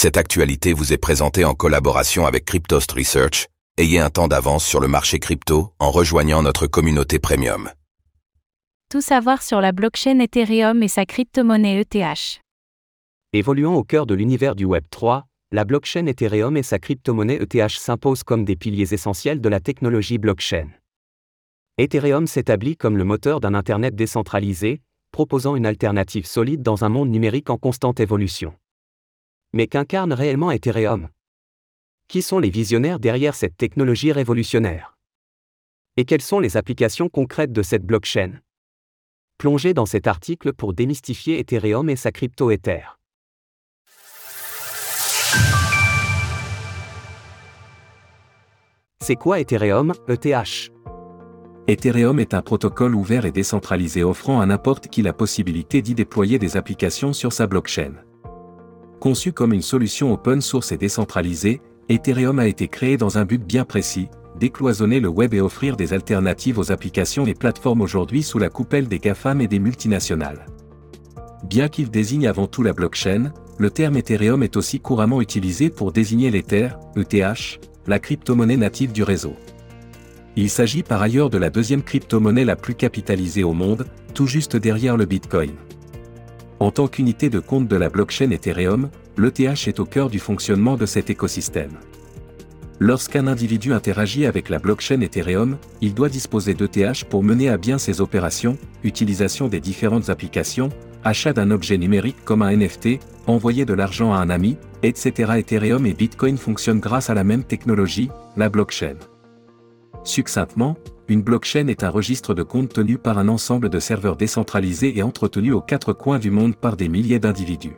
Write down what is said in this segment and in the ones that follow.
Cette actualité vous est présentée en collaboration avec Cryptost Research. Ayez un temps d'avance sur le marché crypto en rejoignant notre communauté premium. Tout savoir sur la blockchain Ethereum et sa crypto-monnaie ETH. Évoluant au cœur de l'univers du Web 3, la blockchain Ethereum et sa crypto-monnaie ETH s'imposent comme des piliers essentiels de la technologie blockchain. Ethereum s'établit comme le moteur d'un Internet décentralisé, proposant une alternative solide dans un monde numérique en constante évolution. Mais qu'incarne réellement Ethereum? Qui sont les visionnaires derrière cette technologie révolutionnaire? Et quelles sont les applications concrètes de cette blockchain? Plongez dans cet article pour démystifier Ethereum et sa crypto-Ether. C'est quoi Ethereum, ETH Ethereum est un protocole ouvert et décentralisé offrant à n'importe qui la possibilité d'y déployer des applications sur sa blockchain. Conçu comme une solution open source et décentralisée, Ethereum a été créé dans un but bien précis, décloisonner le web et offrir des alternatives aux applications et plateformes aujourd'hui sous la coupelle des GAFAM et des multinationales. Bien qu'il désigne avant tout la blockchain, le terme Ethereum est aussi couramment utilisé pour désigner l'Ether, ETH, la crypto-monnaie native du réseau. Il s'agit par ailleurs de la deuxième crypto-monnaie la plus capitalisée au monde, tout juste derrière le Bitcoin. En tant qu'unité de compte de la blockchain Ethereum, l'ETH est au cœur du fonctionnement de cet écosystème. Lorsqu'un individu interagit avec la blockchain Ethereum, il doit disposer d'ETH pour mener à bien ses opérations, utilisation des différentes applications, achat d'un objet numérique comme un NFT, envoyer de l'argent à un ami, etc. Ethereum et Bitcoin fonctionnent grâce à la même technologie, la blockchain. Succinctement, une blockchain est un registre de comptes tenu par un ensemble de serveurs décentralisés et entretenu aux quatre coins du monde par des milliers d'individus.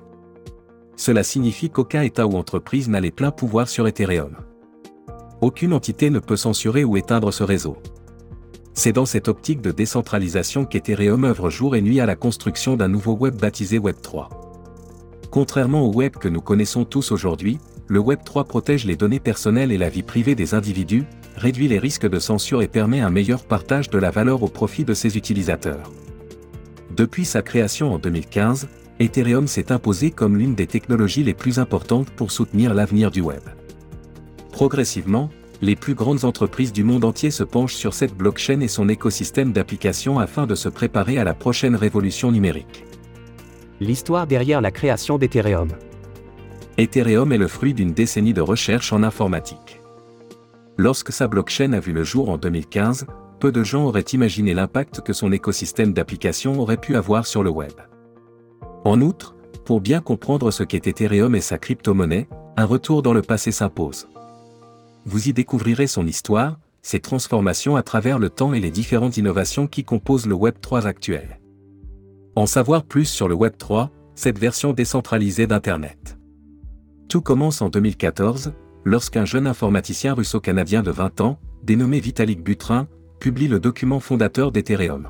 Cela signifie qu'aucun État ou entreprise n'a les pleins pouvoirs sur Ethereum. Aucune entité ne peut censurer ou éteindre ce réseau. C'est dans cette optique de décentralisation qu'Ethereum œuvre jour et nuit à la construction d'un nouveau web baptisé Web 3. Contrairement au web que nous connaissons tous aujourd'hui, le Web 3 protège les données personnelles et la vie privée des individus, réduit les risques de censure et permet un meilleur partage de la valeur au profit de ses utilisateurs. Depuis sa création en 2015, Ethereum s'est imposé comme l'une des technologies les plus importantes pour soutenir l'avenir du web. Progressivement, les plus grandes entreprises du monde entier se penchent sur cette blockchain et son écosystème d'applications afin de se préparer à la prochaine révolution numérique. L'histoire derrière la création d'Ethereum. Ethereum est le fruit d'une décennie de recherche en informatique. Lorsque sa blockchain a vu le jour en 2015, peu de gens auraient imaginé l'impact que son écosystème d'applications aurait pu avoir sur le web. En outre, pour bien comprendre ce qu'est Ethereum et sa crypto-monnaie, un retour dans le passé s'impose. Vous y découvrirez son histoire, ses transformations à travers le temps et les différentes innovations qui composent le Web 3 actuel. En savoir plus sur le Web 3, cette version décentralisée d'Internet. Tout commence en 2014, lorsqu'un jeune informaticien russo-canadien de 20 ans, dénommé Vitalik Buterin, publie le document fondateur d'Ethereum.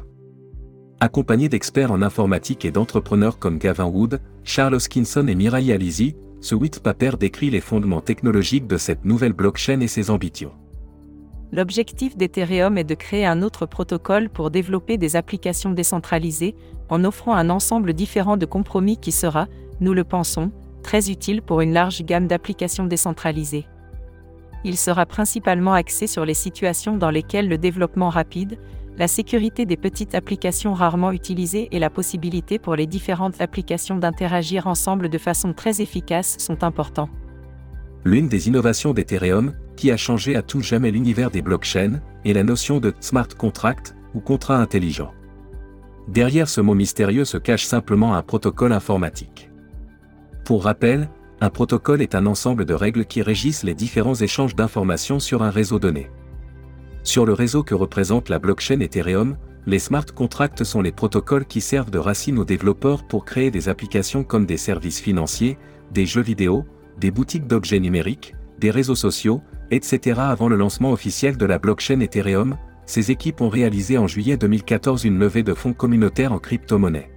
Accompagné d'experts en informatique et d'entrepreneurs comme Gavin Wood, Charles Hoskinson et Mirai Alizi, ce white paper décrit les fondements technologiques de cette nouvelle blockchain et ses ambitions. L'objectif d'Ethereum est de créer un autre protocole pour développer des applications décentralisées, en offrant un ensemble différent de compromis qui sera, nous le pensons, très utile pour une large gamme d'applications décentralisées. Il sera principalement axé sur les situations dans lesquelles le développement rapide, la sécurité des petites applications rarement utilisées et la possibilité pour les différentes applications d'interagir ensemble de façon très efficace sont importants. L'une des innovations d'Ethereum, qui a changé à tout jamais l'univers des blockchains, est la notion de smart contract, ou contrat intelligent. Derrière ce mot mystérieux se cache simplement un protocole informatique. Pour rappel, un protocole est un ensemble de règles qui régissent les différents échanges d'informations sur un réseau donné. Sur le réseau que représente la blockchain Ethereum, les smart contracts sont les protocoles qui servent de racine aux développeurs pour créer des applications comme des services financiers, des jeux vidéo, des boutiques d'objets numériques, des réseaux sociaux, etc. Avant le lancement officiel de la blockchain Ethereum, ces équipes ont réalisé en juillet 2014 une levée de fonds communautaires en crypto-monnaie.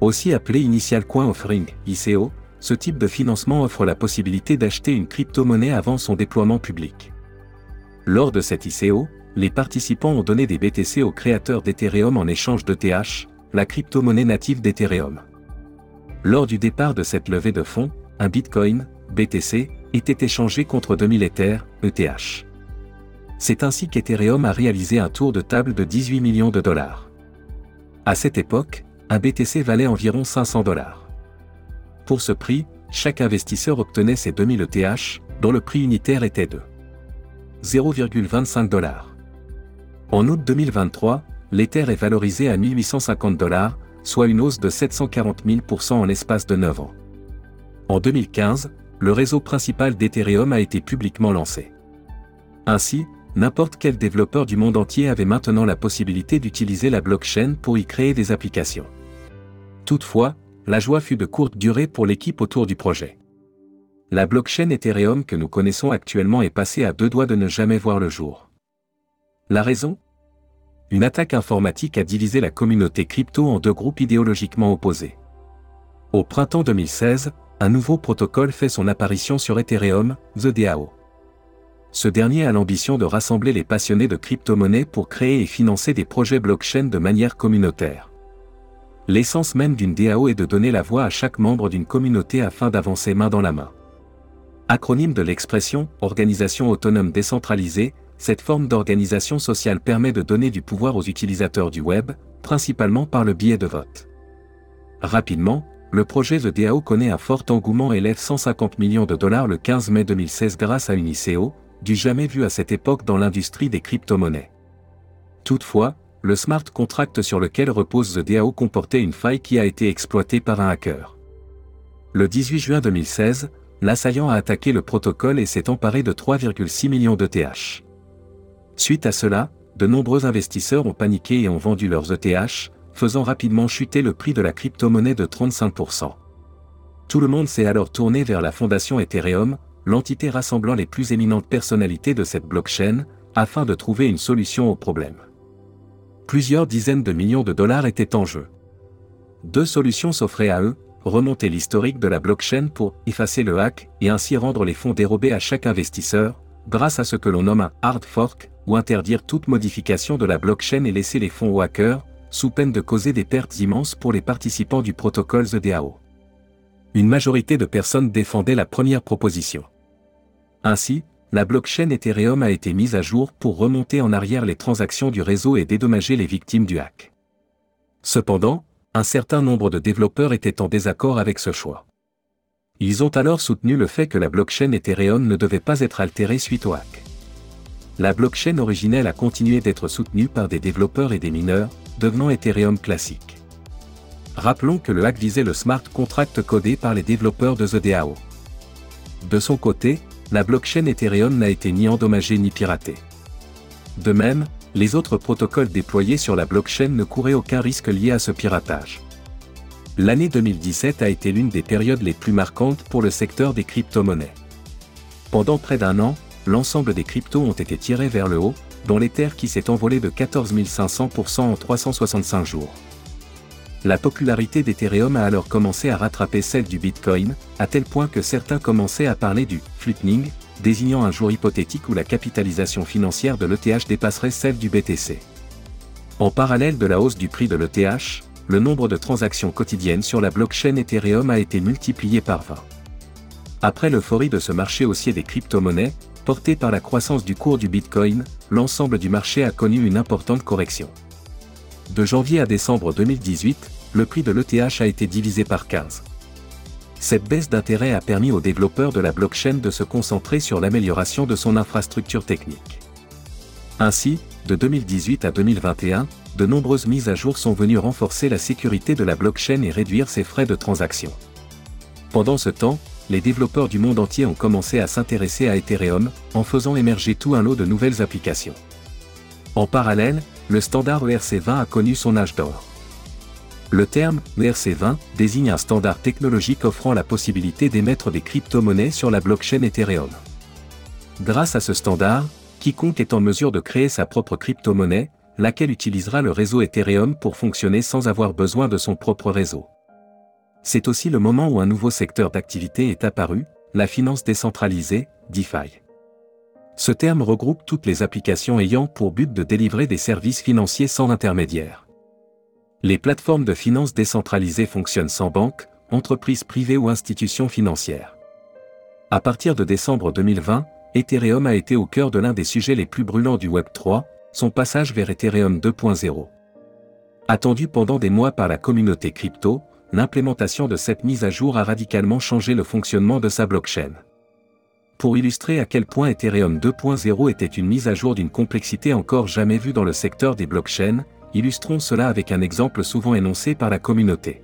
Aussi appelé Initial Coin Offering, ICO, ce type de financement offre la possibilité d'acheter une crypto-monnaie avant son déploiement public. Lors de cette ICO, les participants ont donné des BTC aux créateurs d'Ethereum en échange d'ETH, la crypto-monnaie native d'Ethereum. Lors du départ de cette levée de fonds, un Bitcoin, BTC, était échangé contre 2000 Ether, ETH. C'est ainsi qu'Ethereum a réalisé un tour de table de 18 millions de dollars. À cette époque, un BTC valait environ 500 dollars. Pour ce prix, chaque investisseur obtenait ses 2000 ETH, dont le prix unitaire était de 0,25 dollars. En août 2023, l'Ether est valorisé à 1850 dollars, soit une hausse de 740 000% en l'espace de 9 ans. En 2015, le réseau principal d'Ethereum a été publiquement lancé. Ainsi, n'importe quel développeur du monde entier avait maintenant la possibilité d'utiliser la blockchain pour y créer des applications. Toutefois, la joie fut de courte durée pour l'équipe autour du projet. La blockchain Ethereum que nous connaissons actuellement est passée à deux doigts de ne jamais voir le jour. La raison? Une attaque informatique a divisé la communauté crypto en deux groupes idéologiquement opposés. Au printemps 2016, un nouveau protocole fait son apparition sur Ethereum, The DAO. Ce dernier a l'ambition de rassembler les passionnés de crypto-monnaies pour créer et financer des projets blockchain de manière communautaire. L'essence même d'une DAO est de donner la voix à chaque membre d'une communauté afin d'avancer main dans la main. Acronyme de l'expression Organisation autonome décentralisée, cette forme d'organisation sociale permet de donner du pouvoir aux utilisateurs du web, principalement par le biais de vote. Rapidement, le projet The DAO connaît un fort engouement et lève 150 millions de dollars le 15 mai 2016 grâce à une ICO, du jamais vu à cette époque dans l'industrie des crypto-monnaies. Toutefois, le smart contract sur lequel repose The DAO comportait une faille qui a été exploitée par un hacker. Le 18 juin 2016, l'assaillant a attaqué le protocole et s'est emparé de 3,6 millions de TH. Suite à cela, de nombreux investisseurs ont paniqué et ont vendu leurs ETH, faisant rapidement chuter le prix de la crypto-monnaie de 35%. Tout le monde s'est alors tourné vers la fondation Ethereum, l'entité rassemblant les plus éminentes personnalités de cette blockchain, afin de trouver une solution au problème. Plusieurs dizaines de millions de dollars étaient en jeu. Deux solutions s'offraient à eux, remonter l'historique de la blockchain pour effacer le hack et ainsi rendre les fonds dérobés à chaque investisseur, grâce à ce que l'on nomme un hard fork, ou interdire toute modification de la blockchain et laisser les fonds aux hackers, sous peine de causer des pertes immenses pour les participants du protocole The DAO. Une majorité de personnes défendaient la première proposition. Ainsi, la blockchain Ethereum a été mise à jour pour remonter en arrière les transactions du réseau et dédommager les victimes du hack. Cependant, un certain nombre de développeurs étaient en désaccord avec ce choix. Ils ont alors soutenu le fait que la blockchain Ethereum ne devait pas être altérée suite au hack. La blockchain originelle a continué d'être soutenue par des développeurs et des mineurs, devenant Ethereum classique. Rappelons que le hack visait le smart contract codé par les développeurs de The DAO. De son côté, la blockchain Ethereum n'a été ni endommagée ni piratée. De même, les autres protocoles déployés sur la blockchain ne couraient aucun risque lié à ce piratage. L'année 2017 a été l'une des périodes les plus marquantes pour le secteur des crypto-monnaies. Pendant près d'un an, l'ensemble des cryptos ont été tirés vers le haut, dont l'Ether qui s'est envolé de 14 500% en 365 jours. La popularité d'Ethereum a alors commencé à rattraper celle du Bitcoin, à tel point que certains commençaient à parler du flutning, désignant un jour hypothétique où la capitalisation financière de l'ETH dépasserait celle du BTC. En parallèle de la hausse du prix de l'ETH, le nombre de transactions quotidiennes sur la blockchain Ethereum a été multiplié par 20. Après l'euphorie de ce marché haussier des crypto-monnaies, porté par la croissance du cours du Bitcoin, l'ensemble du marché a connu une importante correction. De janvier à décembre 2018, le prix de l'ETH a été divisé par 15. Cette baisse d'intérêt a permis aux développeurs de la blockchain de se concentrer sur l'amélioration de son infrastructure technique. Ainsi, de 2018 à 2021, de nombreuses mises à jour sont venues renforcer la sécurité de la blockchain et réduire ses frais de transaction. Pendant ce temps, les développeurs du monde entier ont commencé à s'intéresser à Ethereum, en faisant émerger tout un lot de nouvelles applications. En parallèle, le standard ERC20 a connu son âge d'or. Le terme ERC20 désigne un standard technologique offrant la possibilité d'émettre des crypto-monnaies sur la blockchain Ethereum. Grâce à ce standard, quiconque est en mesure de créer sa propre crypto-monnaie, laquelle utilisera le réseau Ethereum pour fonctionner sans avoir besoin de son propre réseau c'est aussi le moment où un nouveau secteur d'activité est apparu, la finance décentralisée, DeFi. Ce terme regroupe toutes les applications ayant pour but de délivrer des services financiers sans intermédiaire. Les plateformes de finance décentralisées fonctionnent sans banque, entreprises privées ou institutions financières. À partir de décembre 2020, Ethereum a été au cœur de l'un des sujets les plus brûlants du Web 3, son passage vers Ethereum 2.0. Attendu pendant des mois par la communauté crypto, l'implémentation de cette mise à jour a radicalement changé le fonctionnement de sa blockchain. Pour illustrer à quel point Ethereum 2.0 était une mise à jour d'une complexité encore jamais vue dans le secteur des blockchains, illustrons cela avec un exemple souvent énoncé par la communauté.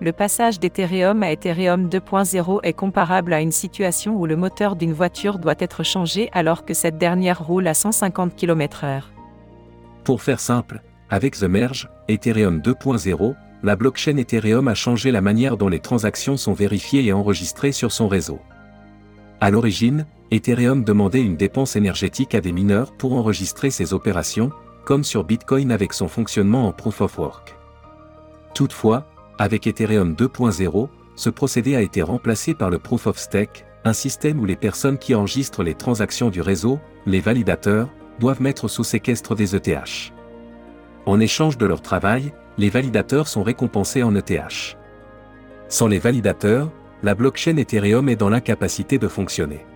Le passage d'Ethereum à Ethereum 2.0 est comparable à une situation où le moteur d'une voiture doit être changé alors que cette dernière roule à 150 km/h. Pour faire simple, avec The Merge, Ethereum 2.0, la blockchain Ethereum a changé la manière dont les transactions sont vérifiées et enregistrées sur son réseau. À l'origine, Ethereum demandait une dépense énergétique à des mineurs pour enregistrer ses opérations, comme sur Bitcoin avec son fonctionnement en Proof of Work. Toutefois, avec Ethereum 2.0, ce procédé a été remplacé par le Proof of Stake, un système où les personnes qui enregistrent les transactions du réseau, les validateurs, doivent mettre sous séquestre des ETH. En échange de leur travail, les validateurs sont récompensés en ETH. Sans les validateurs, la blockchain Ethereum est dans l'incapacité de fonctionner.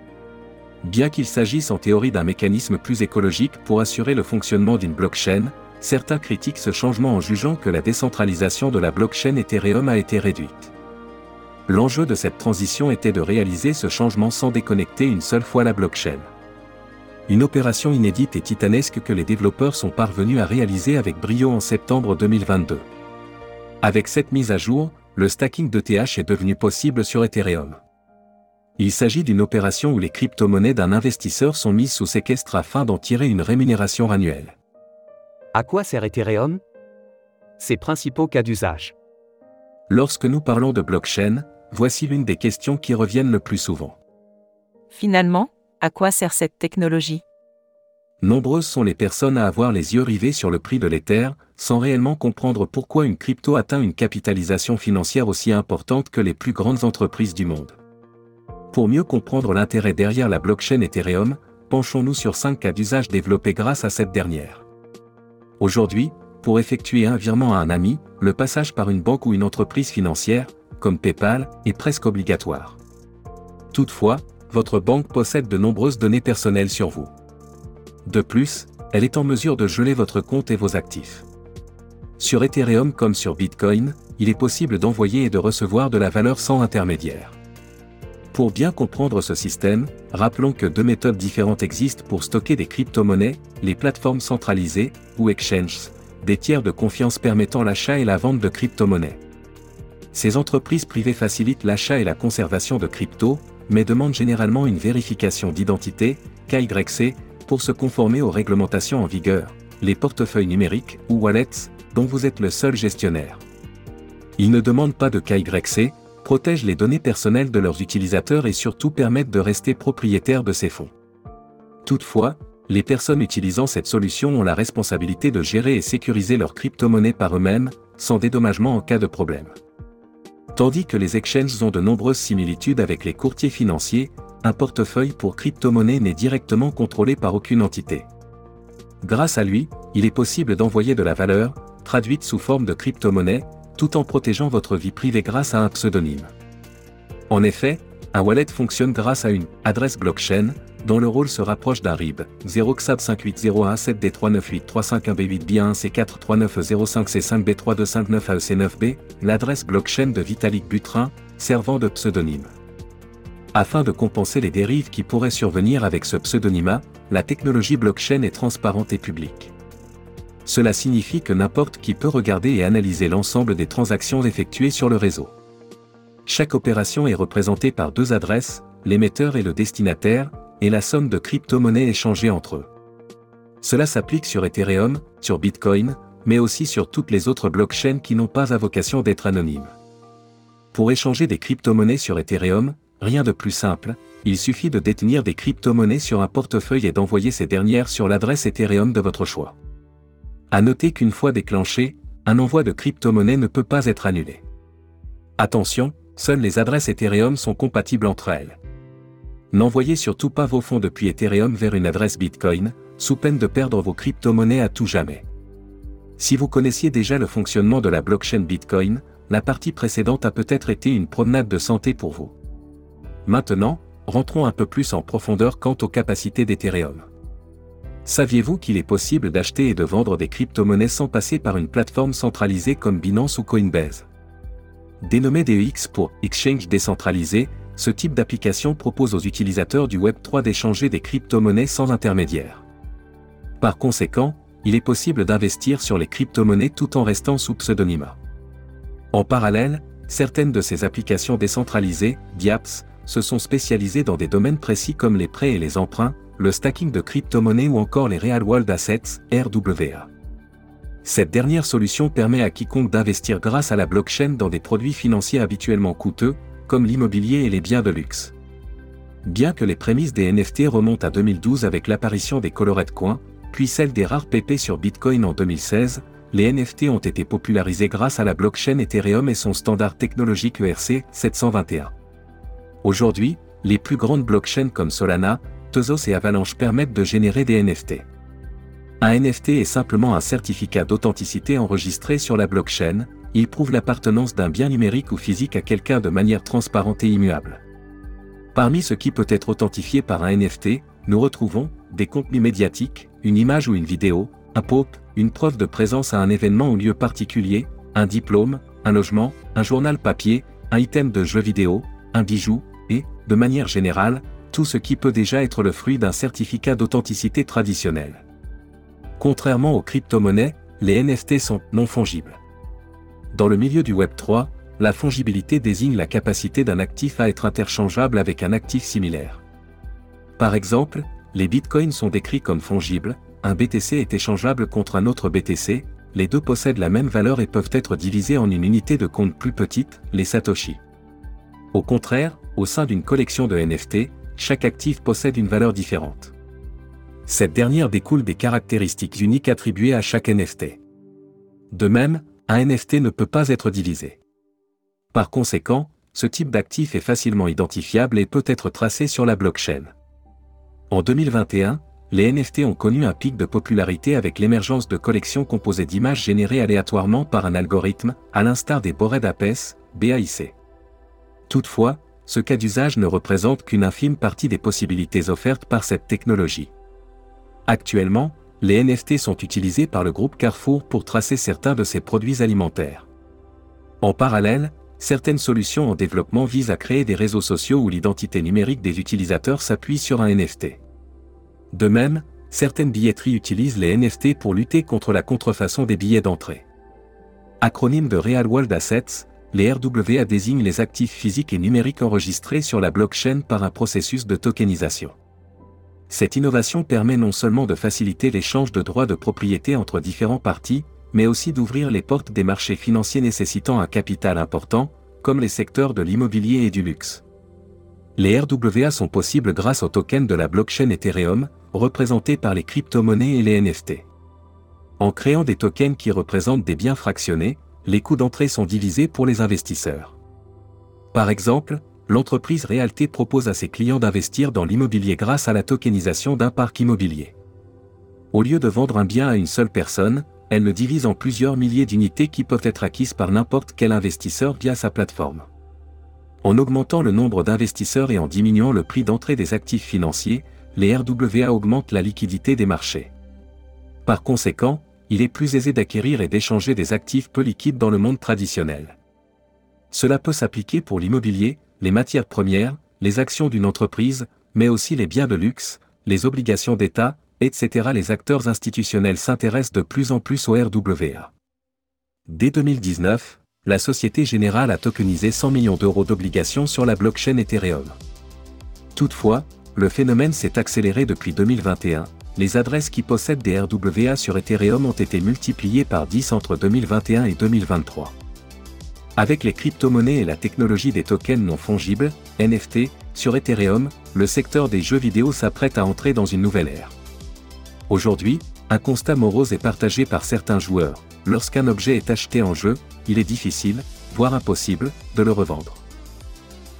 Bien qu'il s'agisse en théorie d'un mécanisme plus écologique pour assurer le fonctionnement d'une blockchain, certains critiquent ce changement en jugeant que la décentralisation de la blockchain Ethereum a été réduite. L'enjeu de cette transition était de réaliser ce changement sans déconnecter une seule fois la blockchain. Une opération inédite et titanesque que les développeurs sont parvenus à réaliser avec brio en septembre 2022. Avec cette mise à jour, le stacking de TH est devenu possible sur Ethereum. Il s'agit d'une opération où les crypto-monnaies d'un investisseur sont mises sous séquestre afin d'en tirer une rémunération annuelle. À quoi sert Ethereum? Ses principaux cas d'usage. Lorsque nous parlons de blockchain, voici l'une des questions qui reviennent le plus souvent. Finalement, à quoi sert cette technologie? Nombreuses sont les personnes à avoir les yeux rivés sur le prix de l'Ether, sans réellement comprendre pourquoi une crypto atteint une capitalisation financière aussi importante que les plus grandes entreprises du monde. Pour mieux comprendre l'intérêt derrière la blockchain Ethereum, penchons-nous sur 5 cas d'usage développés grâce à cette dernière. Aujourd'hui, pour effectuer un virement à un ami, le passage par une banque ou une entreprise financière, comme PayPal, est presque obligatoire. Toutefois, votre banque possède de nombreuses données personnelles sur vous. De plus, elle est en mesure de geler votre compte et vos actifs. Sur Ethereum comme sur Bitcoin, il est possible d'envoyer et de recevoir de la valeur sans intermédiaire. Pour bien comprendre ce système, rappelons que deux méthodes différentes existent pour stocker des crypto-monnaies, les plateformes centralisées, ou exchanges, des tiers de confiance permettant l'achat et la vente de crypto-monnaies. Ces entreprises privées facilitent l'achat et la conservation de crypto, mais demandent généralement une vérification d'identité, KYC, pour se conformer aux réglementations en vigueur, les portefeuilles numériques ou wallets, dont vous êtes le seul gestionnaire. Ils ne demandent pas de KYC, protègent les données personnelles de leurs utilisateurs et surtout permettent de rester propriétaires de ces fonds. Toutefois, les personnes utilisant cette solution ont la responsabilité de gérer et sécuriser leurs crypto-monnaies par eux-mêmes, sans dédommagement en cas de problème. Tandis que les exchanges ont de nombreuses similitudes avec les courtiers financiers, un portefeuille pour crypto-monnaies n'est directement contrôlé par aucune entité. Grâce à lui, il est possible d'envoyer de la valeur, traduite sous forme de crypto-monnaie, tout en protégeant votre vie privée grâce à un pseudonyme. En effet, un wallet fonctionne grâce à une adresse blockchain, dont le rôle se rapproche d'un RIB 0xab5801-7D398351B8B1C43905C5B3259AEC9B, l'adresse blockchain de Vitalik Buterin, servant de pseudonyme. Afin de compenser les dérives qui pourraient survenir avec ce pseudonymat, la technologie blockchain est transparente et publique. Cela signifie que n'importe qui peut regarder et analyser l'ensemble des transactions effectuées sur le réseau. Chaque opération est représentée par deux adresses, l'émetteur et le destinataire, et la somme de crypto-monnaies échangées entre eux. Cela s'applique sur Ethereum, sur Bitcoin, mais aussi sur toutes les autres blockchains qui n'ont pas à vocation d'être anonymes. Pour échanger des crypto-monnaies sur Ethereum, rien de plus simple, il suffit de détenir des crypto-monnaies sur un portefeuille et d'envoyer ces dernières sur l'adresse Ethereum de votre choix. À noter qu'une fois déclenché, un envoi de crypto-monnaie ne peut pas être annulé. Attention, seules les adresses Ethereum sont compatibles entre elles. N'envoyez surtout pas vos fonds depuis Ethereum vers une adresse Bitcoin, sous peine de perdre vos crypto-monnaies à tout jamais. Si vous connaissiez déjà le fonctionnement de la blockchain Bitcoin, la partie précédente a peut-être été une promenade de santé pour vous. Maintenant, rentrons un peu plus en profondeur quant aux capacités d'Ethereum. Saviez-vous qu'il est possible d'acheter et de vendre des crypto-monnaies sans passer par une plateforme centralisée comme Binance ou Coinbase? Dénommé DEX pour Exchange décentralisé, ce type d'application propose aux utilisateurs du Web3 d'échanger des crypto-monnaies sans intermédiaire. Par conséquent, il est possible d'investir sur les crypto-monnaies tout en restant sous pseudonymat. En parallèle, certaines de ces applications décentralisées, DIAPS, se sont spécialisées dans des domaines précis comme les prêts et les emprunts, le stacking de crypto-monnaies ou encore les Real World Assets, RWA. Cette dernière solution permet à quiconque d'investir grâce à la blockchain dans des produits financiers habituellement coûteux, comme l'immobilier et les biens de luxe. Bien que les prémices des NFT remontent à 2012 avec l'apparition des Colored Coins, puis celle des rares PP sur Bitcoin en 2016, les NFT ont été popularisés grâce à la blockchain Ethereum et son standard technologique ERC 721. Aujourd'hui, les plus grandes blockchains comme Solana, Tezos et Avalanche permettent de générer des NFT. Un NFT est simplement un certificat d'authenticité enregistré sur la blockchain, il prouve l'appartenance d'un bien numérique ou physique à quelqu'un de manière transparente et immuable. Parmi ce qui peut être authentifié par un NFT, nous retrouvons des contenus médiatiques, une image ou une vidéo, un pop, une preuve de présence à un événement ou lieu particulier, un diplôme, un logement, un journal papier, un item de jeu vidéo, un bijou, et, de manière générale, tout ce qui peut déjà être le fruit d'un certificat d'authenticité traditionnel. Contrairement aux crypto-monnaies, les NFT sont non fongibles. Dans le milieu du Web 3, la fongibilité désigne la capacité d'un actif à être interchangeable avec un actif similaire. Par exemple, les bitcoins sont décrits comme fongibles, un BTC est échangeable contre un autre BTC, les deux possèdent la même valeur et peuvent être divisés en une unité de compte plus petite, les Satoshi. Au contraire, au sein d'une collection de NFT, chaque actif possède une valeur différente. Cette dernière découle des caractéristiques uniques attribuées à chaque NFT. De même, un NFT ne peut pas être divisé. Par conséquent, ce type d'actif est facilement identifiable et peut être tracé sur la blockchain. En 2021, les NFT ont connu un pic de popularité avec l'émergence de collections composées d'images générées aléatoirement par un algorithme, à l'instar des Bored Apes, BAIC. Toutefois, ce cas d'usage ne représente qu'une infime partie des possibilités offertes par cette technologie. Actuellement, les NFT sont utilisés par le groupe Carrefour pour tracer certains de ses produits alimentaires. En parallèle, certaines solutions en développement visent à créer des réseaux sociaux où l'identité numérique des utilisateurs s'appuie sur un NFT. De même, certaines billetteries utilisent les NFT pour lutter contre la contrefaçon des billets d'entrée. Acronyme de Real World Assets, les RWA désignent les actifs physiques et numériques enregistrés sur la blockchain par un processus de tokenisation. Cette innovation permet non seulement de faciliter l'échange de droits de propriété entre différents parties, mais aussi d'ouvrir les portes des marchés financiers nécessitant un capital important, comme les secteurs de l'immobilier et du luxe. Les RWA sont possibles grâce aux tokens de la blockchain Ethereum, représentés par les crypto-monnaies et les NFT. En créant des tokens qui représentent des biens fractionnés, les coûts d'entrée sont divisés pour les investisseurs. Par exemple, l'entreprise Realté propose à ses clients d'investir dans l'immobilier grâce à la tokenisation d'un parc immobilier. Au lieu de vendre un bien à une seule personne, elle le divise en plusieurs milliers d'unités qui peuvent être acquises par n'importe quel investisseur via sa plateforme. En augmentant le nombre d'investisseurs et en diminuant le prix d'entrée des actifs financiers, les RWA augmentent la liquidité des marchés. Par conséquent, il est plus aisé d'acquérir et d'échanger des actifs peu liquides dans le monde traditionnel. Cela peut s'appliquer pour l'immobilier, les matières premières, les actions d'une entreprise, mais aussi les biens de luxe, les obligations d'État, etc. Les acteurs institutionnels s'intéressent de plus en plus aux RWA. Dès 2019, la Société Générale a tokenisé 100 millions d'euros d'obligations sur la blockchain Ethereum. Toutefois, le phénomène s'est accéléré depuis 2021, les adresses qui possèdent des RWA sur Ethereum ont été multipliées par 10 entre 2021 et 2023. Avec les crypto-monnaies et la technologie des tokens non fongibles, NFT, sur Ethereum, le secteur des jeux vidéo s'apprête à entrer dans une nouvelle ère. Aujourd'hui, un constat morose est partagé par certains joueurs. Lorsqu'un objet est acheté en jeu, il est difficile, voire impossible, de le revendre.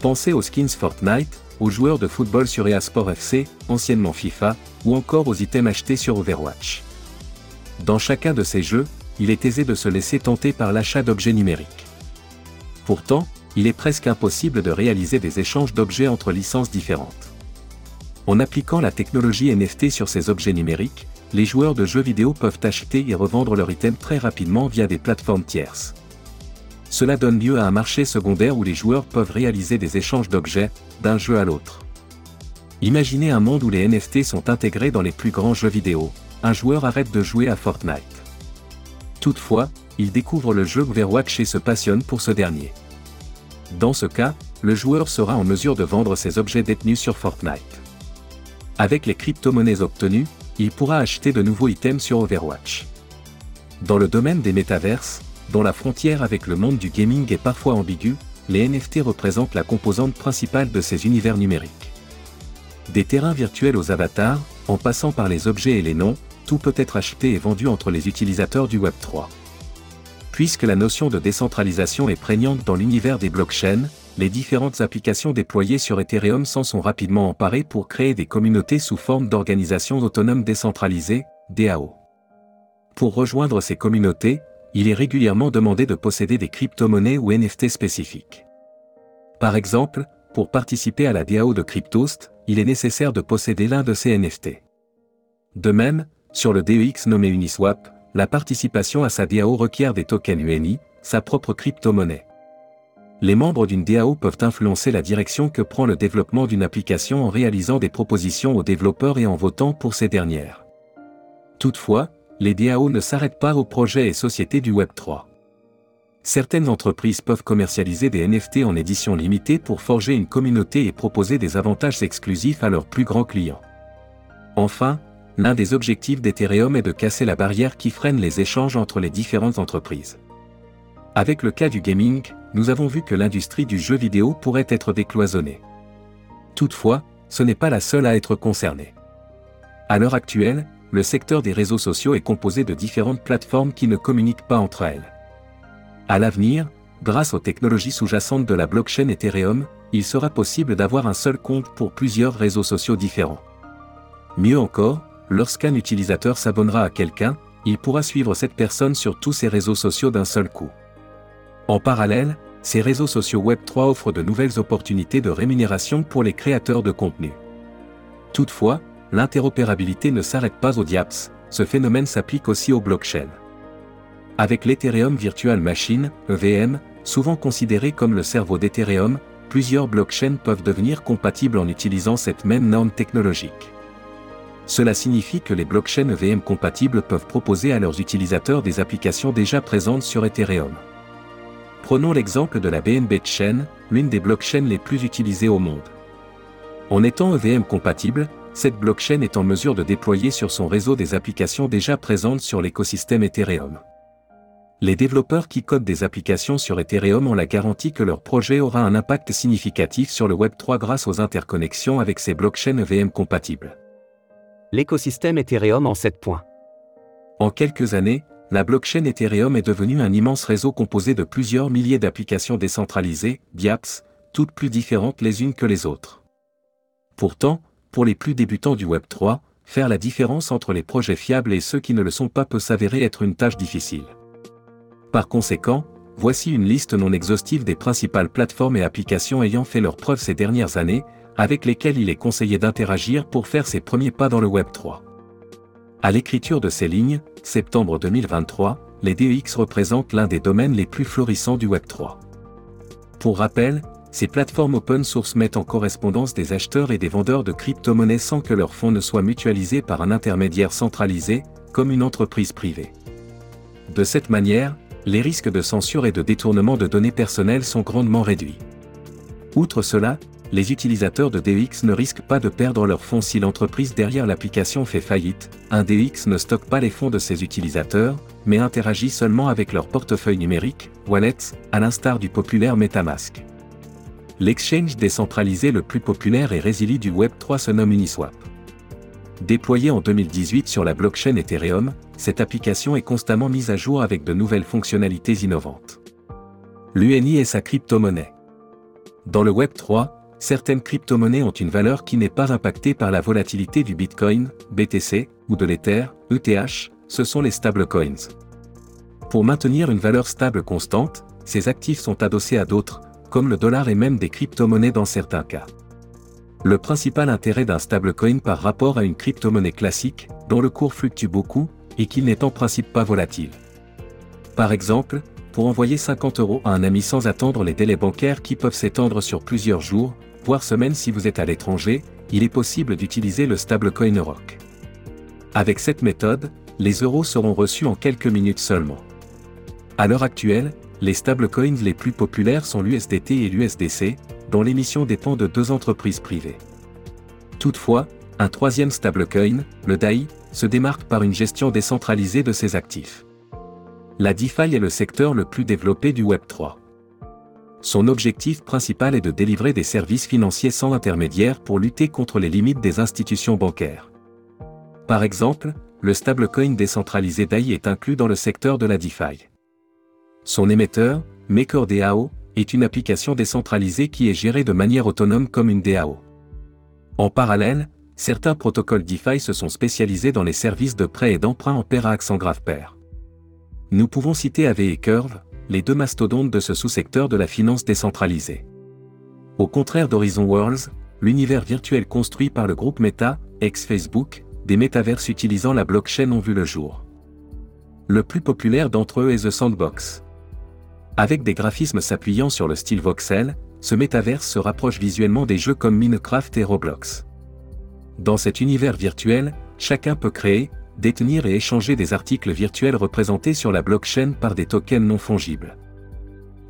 Pensez aux skins Fortnite, aux joueurs de football sur EA Sport FC, anciennement FIFA, ou encore aux items achetés sur Overwatch. Dans chacun de ces jeux, il est aisé de se laisser tenter par l'achat d'objets numériques. Pourtant, il est presque impossible de réaliser des échanges d'objets entre licences différentes. En appliquant la technologie NFT sur ces objets numériques, les joueurs de jeux vidéo peuvent acheter et revendre leurs items très rapidement via des plateformes tierces. Cela donne lieu à un marché secondaire où les joueurs peuvent réaliser des échanges d'objets, d'un jeu à l'autre. Imaginez un monde où les NFT sont intégrés dans les plus grands jeux vidéo, un joueur arrête de jouer à Fortnite. Toutefois, il découvre le jeu Overwatch et se passionne pour ce dernier. Dans ce cas, le joueur sera en mesure de vendre ses objets détenus sur Fortnite. Avec les crypto-monnaies obtenues, il pourra acheter de nouveaux items sur Overwatch. Dans le domaine des métaverses, dont la frontière avec le monde du gaming est parfois ambiguë, les NFT représentent la composante principale de ces univers numériques. Des terrains virtuels aux avatars, en passant par les objets et les noms, tout peut être acheté et vendu entre les utilisateurs du Web3. Puisque la notion de décentralisation est prégnante dans l'univers des blockchains, les différentes applications déployées sur Ethereum s'en sont rapidement emparées pour créer des communautés sous forme d'organisations autonomes décentralisées, DAO. Pour rejoindre ces communautés, il est régulièrement demandé de posséder des crypto-monnaies ou NFT spécifiques. Par exemple, pour participer à la DAO de Cryptost, il est nécessaire de posséder l'un de ces NFT. De même, sur le DEX nommé Uniswap, la participation à sa DAO requiert des tokens UNI, sa propre crypto-monnaie. Les membres d'une DAO peuvent influencer la direction que prend le développement d'une application en réalisant des propositions aux développeurs et en votant pour ces dernières. Toutefois, les DAO ne s'arrêtent pas aux projets et sociétés du Web3. Certaines entreprises peuvent commercialiser des NFT en édition limitée pour forger une communauté et proposer des avantages exclusifs à leurs plus grands clients. Enfin, l'un des objectifs d'Ethereum est de casser la barrière qui freine les échanges entre les différentes entreprises. Avec le cas du gaming, nous avons vu que l'industrie du jeu vidéo pourrait être décloisonnée. Toutefois, ce n'est pas la seule à être concernée. À l'heure actuelle, le secteur des réseaux sociaux est composé de différentes plateformes qui ne communiquent pas entre elles. À l'avenir, grâce aux technologies sous-jacentes de la blockchain Ethereum, il sera possible d'avoir un seul compte pour plusieurs réseaux sociaux différents. Mieux encore, lorsqu'un utilisateur s'abonnera à quelqu'un, il pourra suivre cette personne sur tous ses réseaux sociaux d'un seul coup. En parallèle, ces réseaux sociaux Web3 offrent de nouvelles opportunités de rémunération pour les créateurs de contenu. Toutefois, l'interopérabilité ne s'arrête pas aux DApps, ce phénomène s'applique aussi aux blockchains. Avec l'Ethereum Virtual Machine, EVM, souvent considéré comme le cerveau d'Ethereum, plusieurs blockchains peuvent devenir compatibles en utilisant cette même norme technologique. Cela signifie que les blockchains EVM compatibles peuvent proposer à leurs utilisateurs des applications déjà présentes sur Ethereum. Prenons l'exemple de la BNB Chain, l'une des blockchains les plus utilisées au monde. En étant EVM compatible, cette blockchain est en mesure de déployer sur son réseau des applications déjà présentes sur l'écosystème Ethereum. Les développeurs qui codent des applications sur Ethereum ont la garantie que leur projet aura un impact significatif sur le Web3 grâce aux interconnexions avec ces blockchains EVM compatibles. L'écosystème Ethereum en 7 points. En quelques années, la blockchain Ethereum est devenue un immense réseau composé de plusieurs milliers d'applications décentralisées, DApps, toutes plus différentes les unes que les autres. Pourtant, pour les plus débutants du Web3, faire la différence entre les projets fiables et ceux qui ne le sont pas peut s'avérer être une tâche difficile. Par conséquent, voici une liste non exhaustive des principales plateformes et applications ayant fait leurs preuves ces dernières années, avec lesquelles il est conseillé d'interagir pour faire ses premiers pas dans le Web 3. À l'écriture de ces lignes, septembre 2023, les DEX représentent l'un des domaines les plus florissants du Web 3. Pour rappel, ces plateformes open source mettent en correspondance des acheteurs et des vendeurs de crypto-monnaies sans que leurs fonds ne soient mutualisés par un intermédiaire centralisé, comme une entreprise privée. De cette manière, les risques de censure et de détournement de données personnelles sont grandement réduits. Outre cela, les utilisateurs de DEX ne risquent pas de perdre leurs fonds si l'entreprise derrière l'application fait faillite, un DEX ne stocke pas les fonds de ses utilisateurs, mais interagit seulement avec leur portefeuille numérique, wallets, à l'instar du populaire Metamask. L'exchange décentralisé le plus populaire et résili du Web3 se nomme Uniswap. Déployé en 2018 sur la blockchain Ethereum, cette application est constamment mise à jour avec de nouvelles fonctionnalités innovantes. L'UNI est sa crypto-monnaie. Dans le Web 3, certaines crypto-monnaies ont une valeur qui n'est pas impactée par la volatilité du Bitcoin, BTC, ou de l'Ether, ETH, ce sont les stablecoins. Pour maintenir une valeur stable constante, ces actifs sont adossés à d'autres, comme le dollar et même des crypto-monnaies dans certains cas. Le principal intérêt d'un stablecoin par rapport à une crypto-monnaie classique, dont le cours fluctue beaucoup, est qu'il n'est en principe pas volatile. Par exemple, pour envoyer 50 euros à un ami sans attendre les délais bancaires qui peuvent s'étendre sur plusieurs jours, voire semaines si vous êtes à l'étranger, il est possible d'utiliser le stablecoin Euroc. Avec cette méthode, les euros seront reçus en quelques minutes seulement. À l'heure actuelle, les stablecoins les plus populaires sont l'USDT et l'USDC, dont l'émission dépend de deux entreprises privées. Toutefois, un troisième stablecoin, le DAI, se démarque par une gestion décentralisée de ses actifs. La DeFi est le secteur le plus développé du Web3. Son objectif principal est de délivrer des services financiers sans intermédiaire pour lutter contre les limites des institutions bancaires. Par exemple, le stablecoin décentralisé DAI est inclus dans le secteur de la DeFi. Son émetteur, MakerDAO, est une application décentralisée qui est gérée de manière autonome comme une DAO. En parallèle, certains protocoles DeFi se sont spécialisés dans les services de prêt et d'emprunt en pair à accent grave pair. Nous pouvons citer AV et Curve, les deux mastodontes de ce sous-secteur de la finance décentralisée. Au contraire d'Horizon Worlds, l'univers virtuel construit par le groupe Meta, ex-Facebook, des métaverses utilisant la blockchain ont vu le jour. Le plus populaire d'entre eux est The Sandbox. Avec des graphismes s'appuyant sur le style voxel, ce métaverse se rapproche visuellement des jeux comme Minecraft et Roblox. Dans cet univers virtuel, chacun peut créer, détenir et échanger des articles virtuels représentés sur la blockchain par des tokens non fongibles.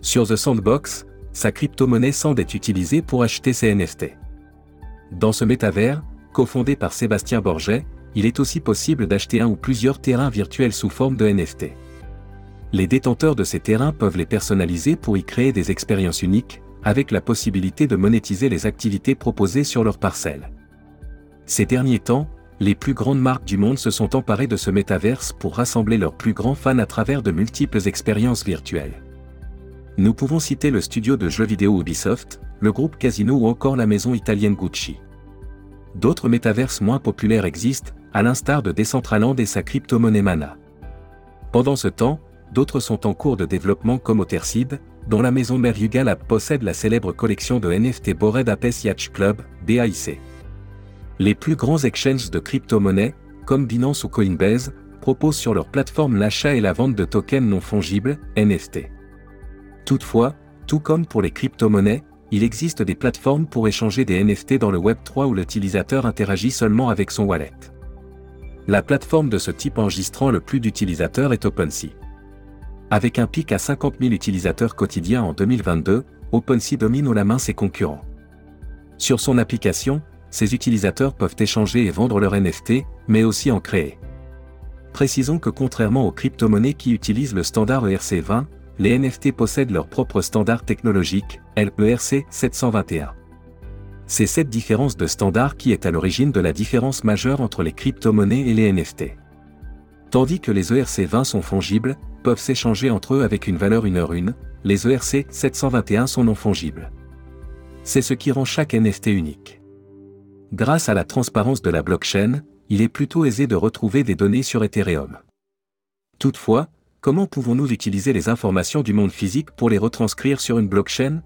Sur The Sandbox, sa crypto-monnaie Sand est utilisée pour acheter ses NFT. Dans ce métavers, cofondé par Sébastien Borget, il est aussi possible d'acheter un ou plusieurs terrains virtuels sous forme de NFT. Les détenteurs de ces terrains peuvent les personnaliser pour y créer des expériences uniques, avec la possibilité de monétiser les activités proposées sur leurs parcelles. Ces derniers temps, les plus grandes marques du monde se sont emparées de ce métaverse pour rassembler leurs plus grands fans à travers de multiples expériences virtuelles. Nous pouvons citer le studio de jeux vidéo Ubisoft, le groupe Casino ou encore la maison italienne Gucci. D'autres métaverses moins populaires existent, à l'instar de Decentraland et sa crypto-monnaie Mana. Pendant ce temps, d'autres sont en cours de développement comme Otherseed, dont la maison mère Yuga possède la célèbre collection de NFT Bored Apes Yacht Club, BAIC. Les plus grands exchanges de crypto-monnaies, comme Binance ou Coinbase, proposent sur leur plateforme l'achat et la vente de tokens non fongibles, NFT. Toutefois, tout comme pour les crypto-monnaies, il existe des plateformes pour échanger des NFT dans le Web3 où l'utilisateur interagit seulement avec son wallet. La plateforme de ce type enregistrant le plus d'utilisateurs est OpenSea. Avec un pic à 50 000 utilisateurs quotidiens en 2022, OpenSea domine au la main ses concurrents. Sur son application, ses utilisateurs peuvent échanger et vendre leurs NFT, mais aussi en créer. Précisons que contrairement aux crypto-monnaies qui utilisent le standard ERC20, les NFT possèdent leur propre standard technologique, l'ERC 721. C'est cette différence de standard qui est à l'origine de la différence majeure entre les crypto-monnaies et les NFT. Tandis que les ERC20 sont fongibles, peuvent s'échanger entre eux avec une valeur 1 heure 1, les ERC 721 sont non fongibles. C'est ce qui rend chaque NFT unique. Grâce à la transparence de la blockchain, il est plutôt aisé de retrouver des données sur Ethereum. Toutefois, comment pouvons-nous utiliser les informations du monde physique pour les retranscrire sur une blockchain?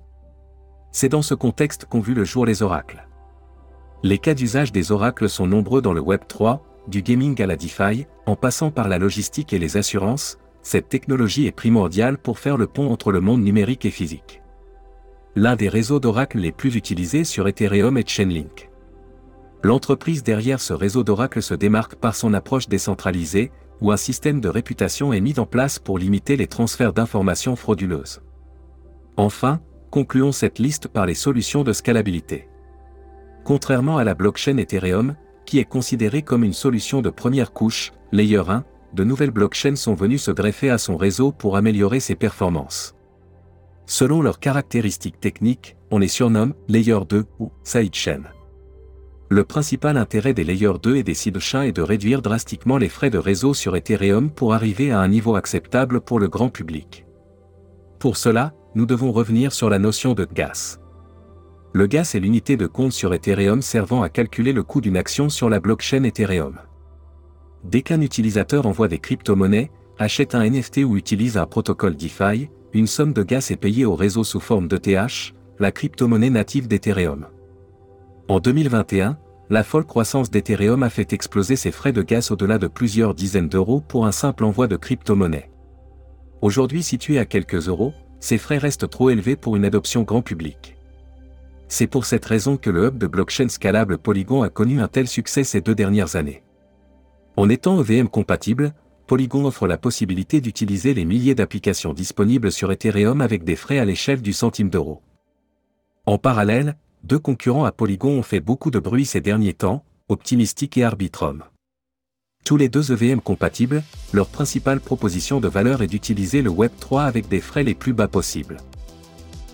C'est dans ce contexte qu'ont vu le jour les oracles. Les cas d'usage des oracles sont nombreux dans le Web 3, du gaming à la DeFi, en passant par la logistique et les assurances, cette technologie est primordiale pour faire le pont entre le monde numérique et physique. L'un des réseaux d'oracles les plus utilisés sur Ethereum est Chainlink. L'entreprise derrière ce réseau d'oracles se démarque par son approche décentralisée, où un système de réputation est mis en place pour limiter les transferts d'informations frauduleuses. Enfin, concluons cette liste par les solutions de scalabilité. Contrairement à la blockchain Ethereum, qui est considérée comme une solution de première couche, Layer 1, de nouvelles blockchains sont venues se greffer à son réseau pour améliorer ses performances. Selon leurs caractéristiques techniques, on les surnomme Layer 2 ou Sidechain. Le principal intérêt des Layer 2 et des sidechains est de réduire drastiquement les frais de réseau sur Ethereum pour arriver à un niveau acceptable pour le grand public. Pour cela, nous devons revenir sur la notion de gas. Le gas est l'unité de compte sur Ethereum servant à calculer le coût d'une action sur la blockchain Ethereum. Dès qu'un utilisateur envoie des crypto-monnaies, achète un NFT ou utilise un protocole DeFi, une somme de gaz est payée au réseau sous forme d'ETH, la crypto-monnaie native d'Ethereum. En 2021, la folle croissance d'Ethereum a fait exploser ses frais de gaz au-delà de plusieurs dizaines d'euros pour un simple envoi de crypto-monnaie. Aujourd'hui situé à quelques euros, ces frais restent trop élevés pour une adoption grand public. C'est pour cette raison que le hub de blockchain scalable Polygon a connu un tel succès ces deux dernières années. En étant EVM compatible, Polygon offre la possibilité d'utiliser les milliers d'applications disponibles sur Ethereum avec des frais à l'échelle du centime d'euro. En parallèle, deux concurrents à Polygon ont fait beaucoup de bruit ces derniers temps, Optimistic et Arbitrum. Tous les deux EVM compatibles, leur principale proposition de valeur est d'utiliser le Web3 avec des frais les plus bas possibles.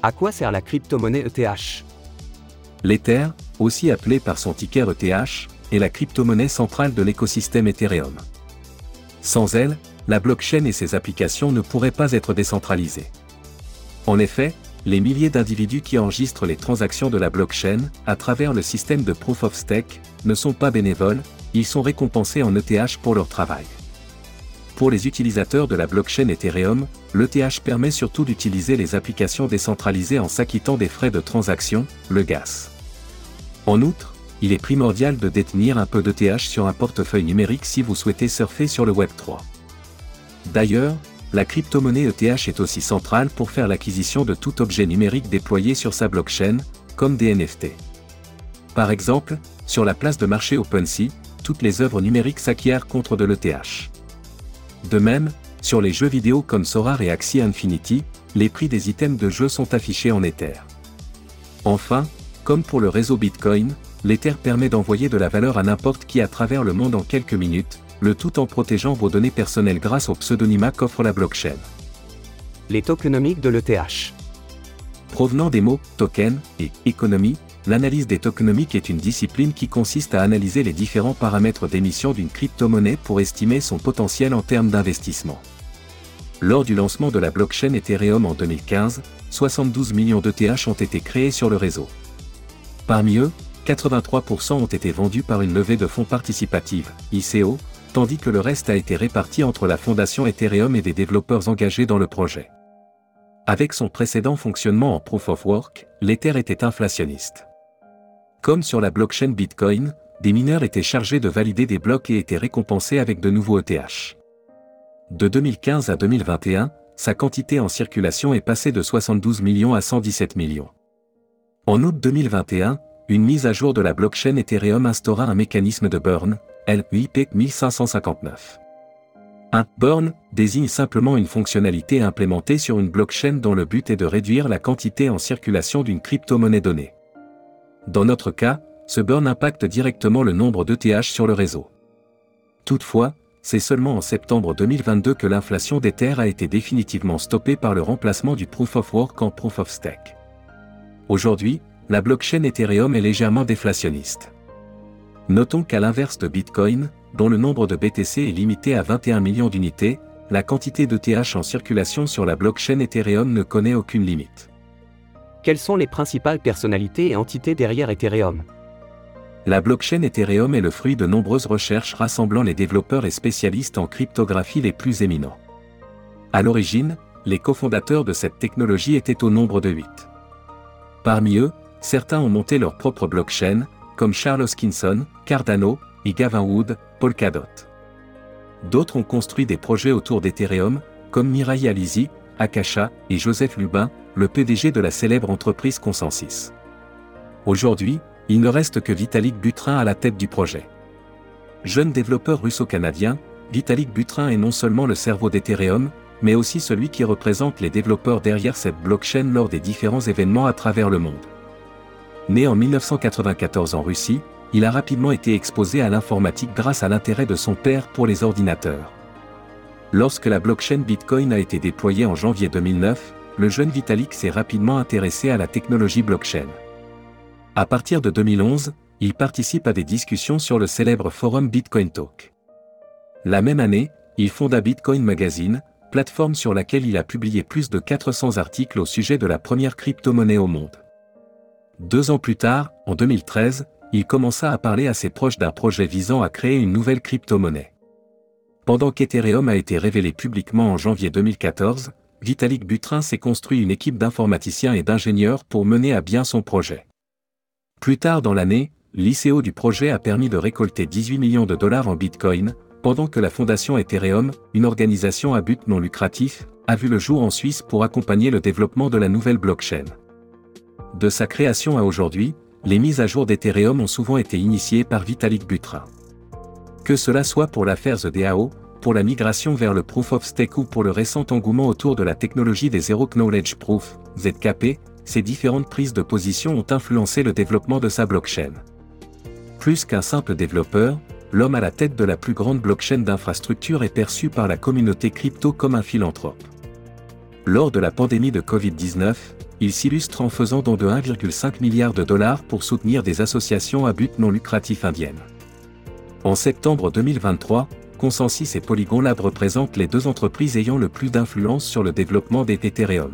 À quoi sert la crypto-monnaie ETH L'Ether, aussi appelé par son ticker ETH, est la crypto-monnaie centrale de l'écosystème Ethereum. Sans elle, la blockchain et ses applications ne pourraient pas être décentralisées. En effet, les milliers d'individus qui enregistrent les transactions de la blockchain, à travers le système de Proof of Stake, ne sont pas bénévoles, ils sont récompensés en ETH pour leur travail. Pour les utilisateurs de la blockchain Ethereum, l'ETH permet surtout d'utiliser les applications décentralisées en s'acquittant des frais de transaction, le gas. En outre, il est primordial de détenir un peu d'ETH sur un portefeuille numérique si vous souhaitez surfer sur le Web3. D'ailleurs, la crypto-monnaie ETH est aussi centrale pour faire l'acquisition de tout objet numérique déployé sur sa blockchain, comme des NFT. Par exemple, sur la place de marché OpenSea, toutes les œuvres numériques s'acquièrent contre de l'ETH. De même, sur les jeux vidéo comme Sora et Axie Infinity, les prix des items de jeu sont affichés en Ether. Enfin, comme pour le réseau Bitcoin, l'Ether permet d'envoyer de la valeur à n'importe qui à travers le monde en quelques minutes, le tout en protégeant vos données personnelles grâce au pseudonymat qu'offre la blockchain. Les tokenomiques de l'ETH. Provenant des mots token et économie, l'analyse des tokenomiques est une discipline qui consiste à analyser les différents paramètres d'émission d'une crypto-monnaie pour estimer son potentiel en termes d'investissement. Lors du lancement de la blockchain Ethereum en 2015, 72 millions d'ETH ont été créés sur le réseau. Parmi eux, 83% ont été vendus par une levée de fonds participative, ICO, tandis que le reste a été réparti entre la fondation Ethereum et des développeurs engagés dans le projet. Avec son précédent fonctionnement en Proof of Work, l'Ether était inflationniste. Comme sur la blockchain Bitcoin, des mineurs étaient chargés de valider des blocs et étaient récompensés avec de nouveaux ETH. De 2015 à 2021, sa quantité en circulation est passée de 72 millions à 117 millions. En août 2021, une mise à jour de la blockchain Ethereum instaura un mécanisme de burn, LUIP 1559. Un burn désigne simplement une fonctionnalité implémentée sur une blockchain dont le but est de réduire la quantité en circulation d'une crypto-monnaie donnée. Dans notre cas, ce burn impacte directement le nombre d'ETH sur le réseau. Toutefois, c'est seulement en septembre 2022 que l'inflation terres a été définitivement stoppée par le remplacement du Proof of Work en Proof of Stake. Aujourd'hui, la blockchain Ethereum est légèrement déflationniste. Notons qu'à l'inverse de Bitcoin, dont le nombre de BTC est limité à 21 millions d'unités, la quantité d'ETH en circulation sur la blockchain Ethereum ne connaît aucune limite. Quelles sont les principales personnalités et entités derrière Ethereum? La blockchain Ethereum est le fruit de nombreuses recherches rassemblant les développeurs et spécialistes en cryptographie les plus éminents. À l'origine, les cofondateurs de cette technologie étaient au nombre de 8. Parmi eux, certains ont monté leur propre blockchain, comme Charles Hoskinson, Cardano, et Gavin Wood, Polkadot. D'autres ont construit des projets autour d'Ethereum, comme Mirai Alizi, Akasha et Joseph Lubin, le PDG de la célèbre entreprise Consensus. Aujourd'hui, il ne reste que Vitalik Buterin à la tête du projet. Jeune développeur russo-canadien, Vitalik Buterin est non seulement le cerveau d'Ethereum, mais aussi celui qui représente les développeurs derrière cette blockchain lors des différents événements à travers le monde. Né en 1994 en Russie, il a rapidement été exposé à l'informatique grâce à l'intérêt de son père pour les ordinateurs. Lorsque la blockchain Bitcoin a été déployée en janvier 2009, le jeune Vitalik s'est rapidement intéressé à la technologie blockchain. À partir de 2011, il participe à des discussions sur le célèbre forum Bitcoin Talk. La même année, il fonda Bitcoin Magazine, plateforme sur laquelle il a publié plus de 400 articles au sujet de la première crypto-monnaie au monde. Deux ans plus tard, en 2013, il commença à parler à ses proches d'un projet visant à créer une nouvelle crypto-monnaie. Pendant qu'Ethereum a été révélé publiquement en janvier 2014, Vitalik Butrin s'est construit une équipe d'informaticiens et d'ingénieurs pour mener à bien son projet. Plus tard dans l'année, l'ICO du projet a permis de récolter 18 millions de dollars en Bitcoin, pendant que la fondation Ethereum, une organisation à but non lucratif, a vu le jour en Suisse pour accompagner le développement de la nouvelle blockchain. De sa création à aujourd'hui, les mises à jour d'Ethereum ont souvent été initiées par Vitalik Buterin. Que cela soit pour l'affaire The DAO, pour la migration vers le Proof of Stake ou pour le récent engouement autour de la technologie des Zero Knowledge Proof, ZKP, ces différentes prises de position ont influencé le développement de sa blockchain. Plus qu'un simple développeur, l'homme à la tête de la plus grande blockchain d'infrastructure est perçu par la communauté crypto comme un philanthrope. Lors de la pandémie de Covid-19, il s'illustre en faisant don de 1,5 milliard de dollars pour soutenir des associations à but non lucratif indiennes. En septembre 2023, Consensus et Polygon Lab représentent les deux entreprises ayant le plus d'influence sur le développement d'Ethereum.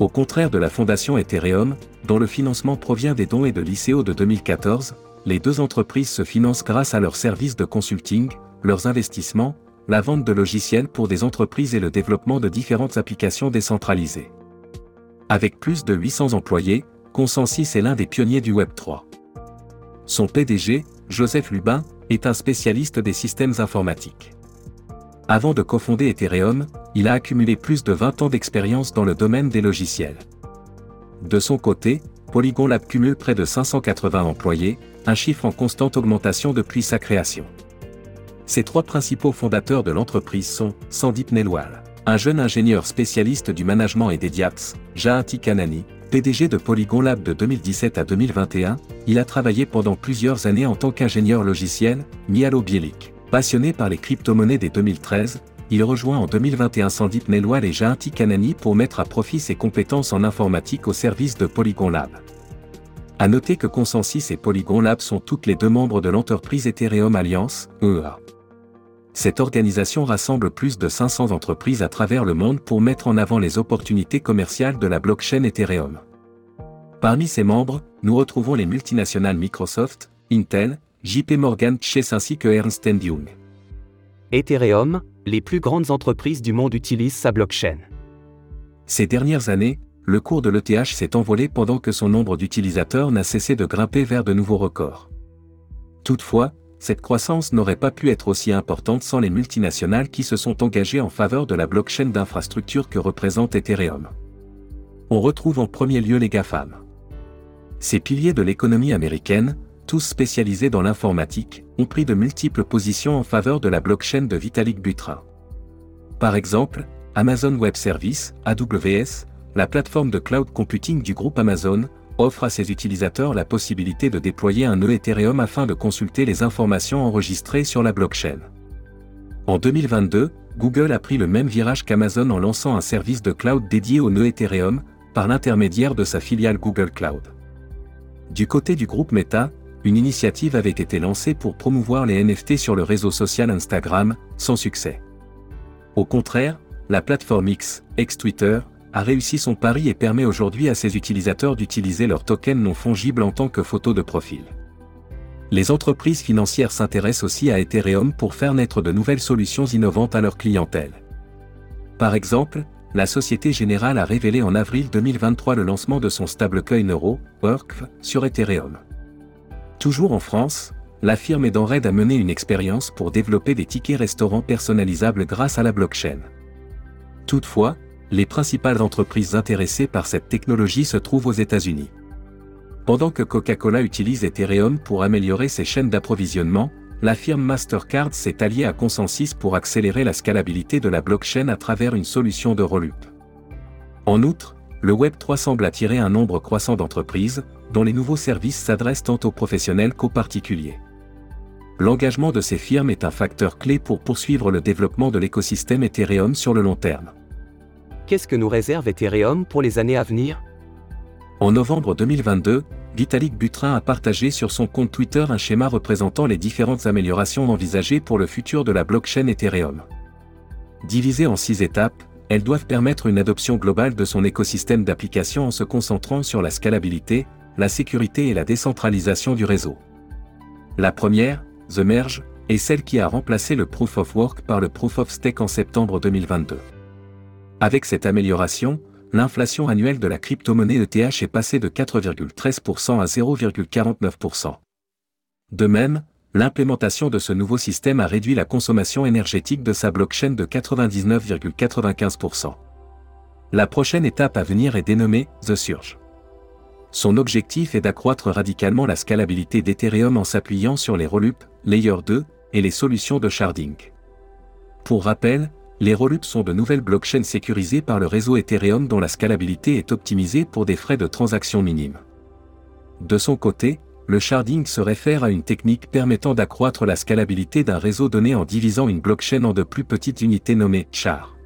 Au contraire de la fondation Ethereum, dont le financement provient des dons et de l'ICO de 2014, les deux entreprises se financent grâce à leurs services de consulting, leurs investissements, la vente de logiciels pour des entreprises et le développement de différentes applications décentralisées. Avec plus de 800 employés, Consensus est l'un des pionniers du Web3. Son PDG, Joseph Lubin, est un spécialiste des systèmes informatiques. Avant de cofonder Ethereum, il a accumulé plus de 20 ans d'expérience dans le domaine des logiciels. De son côté, Polygon Lab cumule près de 580 employés, un chiffre en constante augmentation depuis sa création. Ses trois principaux fondateurs de l'entreprise sont Sandip Nelwal, un jeune ingénieur spécialiste du management et des DIAPS, Jahanti Kanani, PDG de Polygon Lab de 2017 à 2021, il a travaillé pendant plusieurs années en tant qu'ingénieur logiciel, Mialo Bielik. Passionné par les crypto-monnaies dès 2013, il rejoint en 2021 Sandip Nelwal et Jahanti Kanani pour mettre à profit ses compétences en informatique au service de Polygon Lab. À noter que Consensus et Polygon Lab sont toutes les deux membres de l'entreprise Ethereum Alliance, EA. Cette organisation rassemble plus de 500 entreprises à travers le monde pour mettre en avant les opportunités commerciales de la blockchain Ethereum. Parmi ses membres, nous retrouvons les multinationales Microsoft, Intel, JP Morgan Chase ainsi que Ernst Young. Ethereum, les plus grandes entreprises du monde utilisent sa blockchain. Ces dernières années, le cours de l'ETH s'est envolé pendant que son nombre d'utilisateurs n'a cessé de grimper vers de nouveaux records. Toutefois, cette croissance n'aurait pas pu être aussi importante sans les multinationales qui se sont engagées en faveur de la blockchain d'infrastructure que représente Ethereum. On retrouve en premier lieu les GAFAM. Ces piliers de l'économie américaine, tous spécialisés dans l'informatique, ont pris de multiples positions en faveur de la blockchain de Vitalik Buterin. Par exemple, Amazon Web Services, AWS, la plateforme de cloud computing du groupe Amazon, offre à ses utilisateurs la possibilité de déployer un nœud Ethereum afin de consulter les informations enregistrées sur la blockchain. En 2022, Google a pris le même virage qu'Amazon en lançant un service de cloud dédié au nœud Ethereum, par l'intermédiaire de sa filiale Google Cloud. Du côté du groupe Meta, une initiative avait été lancée pour promouvoir les NFT sur le réseau social Instagram, sans succès. Au contraire, la plateforme X, ex-Twitter, a réussi son pari et permet aujourd'hui à ses utilisateurs d'utiliser leurs tokens non fongibles en tant que photo de profil. Les entreprises financières s'intéressent aussi à Ethereum pour faire naître de nouvelles solutions innovantes à leur clientèle. Par exemple, la Société Générale a révélé en avril 2023 le lancement de son stablecoin euro, WORKF, sur Ethereum. Toujours en France, la firme Edenred a mené une expérience pour développer des tickets restaurants personnalisables grâce à la blockchain. Toutefois, les principales entreprises intéressées par cette technologie se trouvent aux États-Unis. Pendant que Coca-Cola utilise Ethereum pour améliorer ses chaînes d'approvisionnement, la firme Mastercard s'est alliée à Consensus pour accélérer la scalabilité de la blockchain à travers une solution de Rollup. En outre, le Web3 semble attirer un nombre croissant d'entreprises, dont les nouveaux services s'adressent tant aux professionnels qu'aux particuliers. L'engagement de ces firmes est un facteur clé pour poursuivre le développement de l'écosystème Ethereum sur le long terme. Qu'est-ce que nous réserve Ethereum pour les années à venir? En novembre 2022, Vitalik Buterin a partagé sur son compte Twitter un schéma représentant les différentes améliorations envisagées pour le futur de la blockchain Ethereum. Divisées en six étapes, elles doivent permettre une adoption globale de son écosystème d'applications en se concentrant sur la scalabilité, la sécurité et la décentralisation du réseau. La première, The Merge, est celle qui a remplacé le Proof of Work par le Proof of Stake en septembre 2022. Avec cette amélioration, l'inflation annuelle de la crypto-monnaie ETH est passée de 4,13% à 0,49%. De même, l'implémentation de ce nouveau système a réduit la consommation énergétique de sa blockchain de 99,95%. La prochaine étape à venir est dénommée The Surge. Son objectif est d'accroître radicalement la scalabilité d'Ethereum en s'appuyant sur les Rollup, Layer 2 et les solutions de sharding. Pour rappel, les Rollup sont de nouvelles blockchains sécurisées par le réseau Ethereum dont la scalabilité est optimisée pour des frais de transaction minimes. De son côté, le sharding se réfère à une technique permettant d'accroître la scalabilité d'un réseau donné en divisant une blockchain en de plus petites unités nommées char.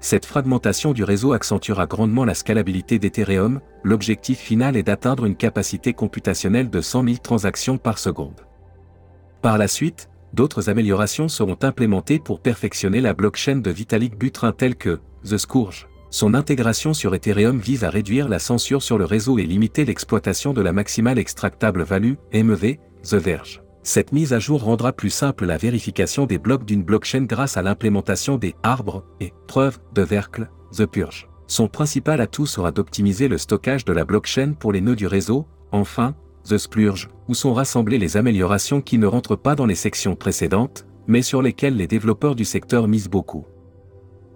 Cette fragmentation du réseau accentuera grandement la scalabilité d'Ethereum, l'objectif final est d'atteindre une capacité computationnelle de 100 000 transactions par seconde. Par la suite, d'autres améliorations seront implémentées pour perfectionner la blockchain de Vitalik Buterin telle que The Scourge. Son intégration sur Ethereum vise à réduire la censure sur le réseau et limiter l'exploitation de la maximale extractable value, MEV, The Verge. Cette mise à jour rendra plus simple la vérification des blocs d'une blockchain grâce à l'implémentation des arbres et preuves de Vercle, The Purge. Son principal atout sera d'optimiser le stockage de la blockchain pour les nœuds du réseau, enfin, The Splurge, où sont rassemblées les améliorations qui ne rentrent pas dans les sections précédentes, mais sur lesquelles les développeurs du secteur misent beaucoup.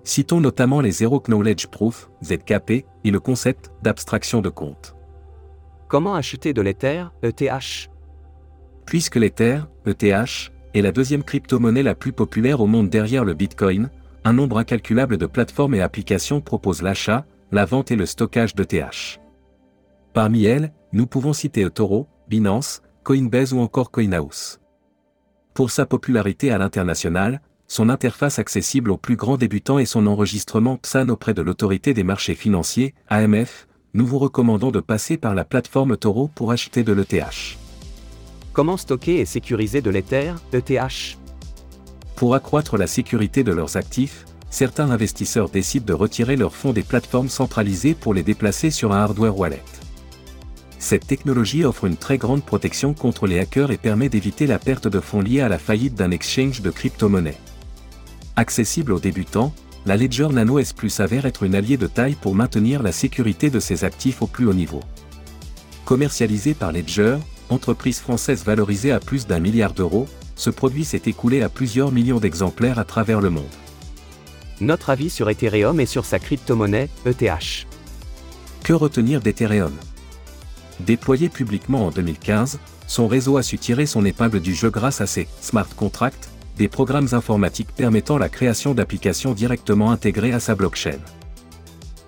Citons notamment les Zero Knowledge Proof, ZKP, et le concept d'abstraction de compte. Comment acheter de l'Ether, ETH Puisque l'Ether, ETH, est la deuxième crypto-monnaie la plus populaire au monde derrière le Bitcoin, un nombre incalculable de plateformes et applications proposent l'achat, la vente et le stockage d'ETH. Parmi elles, nous pouvons citer eToro, Binance, Coinbase ou encore CoinHouse. Pour sa popularité à l'international, son interface accessible aux plus grands débutants et son enregistrement PSAN auprès de l'autorité des marchés financiers, AMF, nous vous recommandons de passer par la plateforme Toro pour acheter de l'ETH. Comment stocker et sécuriser de l'Ether, ETH Pour accroître la sécurité de leurs actifs, certains investisseurs décident de retirer leurs fonds des plateformes centralisées pour les déplacer sur un hardware wallet. Cette technologie offre une très grande protection contre les hackers et permet d'éviter la perte de fonds liés à la faillite d'un exchange de crypto-monnaies. Accessible aux débutants, la Ledger Nano S Plus s'avère être une alliée de taille pour maintenir la sécurité de ses actifs au plus haut niveau. Commercialisée par Ledger, entreprise française valorisée à plus d'un milliard d'euros, ce produit s'est écoulé à plusieurs millions d'exemplaires à travers le monde. Notre avis sur Ethereum et sur sa crypto-monnaie, ETH. Que retenir d'Ethereum? Déployé publiquement en 2015, son réseau a su tirer son épingle du jeu grâce à ses smart contracts, des programmes informatiques permettant la création d'applications directement intégrées à sa blockchain.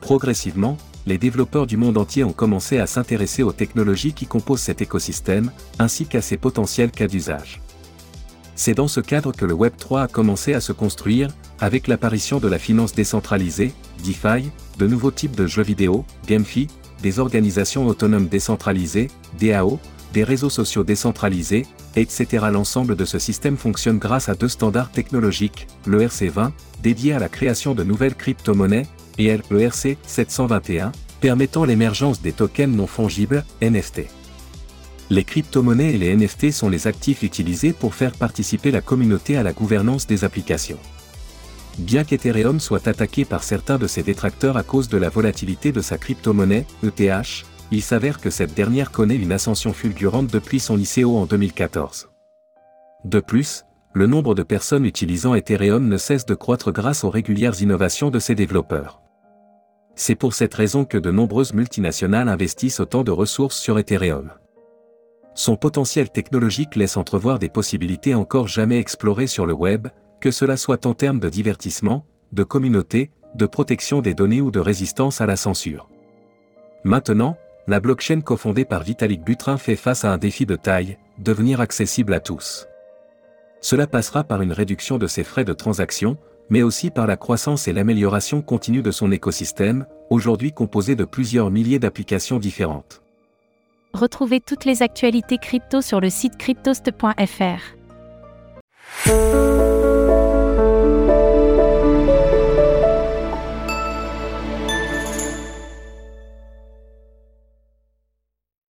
Progressivement, les développeurs du monde entier ont commencé à s'intéresser aux technologies qui composent cet écosystème, ainsi qu'à ses potentiels cas d'usage. C'est dans ce cadre que le Web3 a commencé à se construire, avec l'apparition de la finance décentralisée, DeFi, de nouveaux types de jeux vidéo, GameFi, des organisations autonomes décentralisées, DAO, des réseaux sociaux décentralisés, etc. L'ensemble de ce système fonctionne grâce à deux standards technologiques, le RC20, dédié à la création de nouvelles crypto-monnaies, et l'ERC 721, permettant l'émergence des tokens non fongibles, NFT. Les crypto-monnaies et les NFT sont les actifs utilisés pour faire participer la communauté à la gouvernance des applications. Bien qu'Ethereum soit attaqué par certains de ses détracteurs à cause de la volatilité de sa crypto-monnaie, ETH, il s'avère que cette dernière connaît une ascension fulgurante depuis son ICO en 2014. De plus, le nombre de personnes utilisant Ethereum ne cesse de croître grâce aux régulières innovations de ses développeurs. C'est pour cette raison que de nombreuses multinationales investissent autant de ressources sur Ethereum. Son potentiel technologique laisse entrevoir des possibilités encore jamais explorées sur le web, que cela soit en termes de divertissement, de communauté, de protection des données ou de résistance à la censure. Maintenant, la blockchain cofondée par Vitalik Buterin fait face à un défi de taille, devenir accessible à tous. Cela passera par une réduction de ses frais de transaction, mais aussi par la croissance et l'amélioration continue de son écosystème, aujourd'hui composé de plusieurs milliers d'applications différentes. Retrouvez toutes les actualités crypto sur le site cryptost.fr.